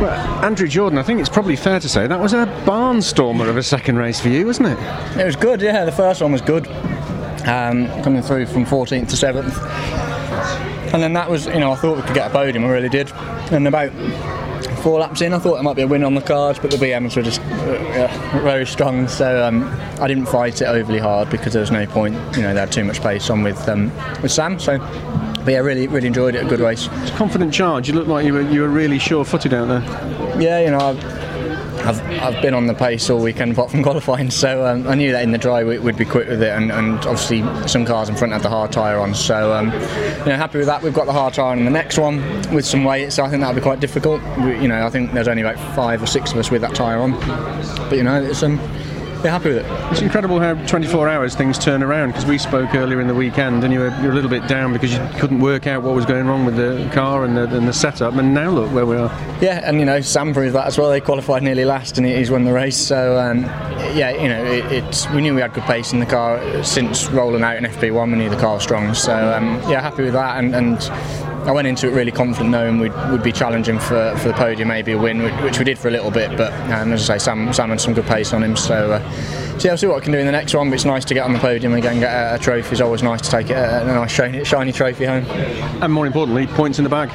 Well, Andrew Jordan, I think it's probably fair to say that was a barnstormer of a second race for you, wasn't it? It was good, yeah. The first one was good, um, coming through from 14th to 7th, and then that was, you know, I thought we could get a podium. I really did. And about four laps in, I thought there might be a win on the cards, but the BMs were just uh, very strong. So um, I didn't fight it overly hard because there was no point. You know, they had too much pace on with um, with Sam. So. But yeah, really, really enjoyed it. A good race. It's a confident charge. You look like you were you were really sure-footed out there. Yeah, you know, I've, I've, I've been on the pace all weekend apart from qualifying, so um, I knew that in the dry we would be quick with it, and, and obviously some cars in front had the hard tyre on, so um, you know, happy with that. We've got the hard tyre on the next one with some weight, so I think that'll be quite difficult. We, you know, I think there's only about five or six of us with that tyre on, but you know, it's um, yeah, happy with it. It's incredible how 24 hours things turn around because we spoke earlier in the weekend and you were, you were a little bit down because you couldn't work out what was going wrong with the car and the, and the setup, and now look where we are. Yeah, and you know Sam proved that as well. They qualified nearly last, and he's won the race. So um, yeah, you know it, it's we knew we had good pace in the car since rolling out in FP1. We knew the car was strong. So um, yeah, happy with that, and. and I went into it really confident, knowing we'd, would be challenging for, for the podium, maybe a win, which we did for a little bit. But um, as I say, Sam, Sam had some good pace on him, so uh, yeah, I'll see what I can do in the next one. But it's nice to get on the podium again, get a, a trophy. It's always nice to take a, a nice shiny, shiny trophy home. And more importantly, points in the bag.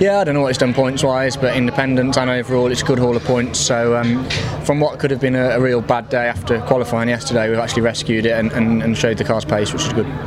Yeah, I don't know what it's done points wise, but independent and overall, it's a good haul of points. So um, from what could have been a, a real bad day after qualifying yesterday, we've actually rescued it and, and, and showed the car's pace, which is good.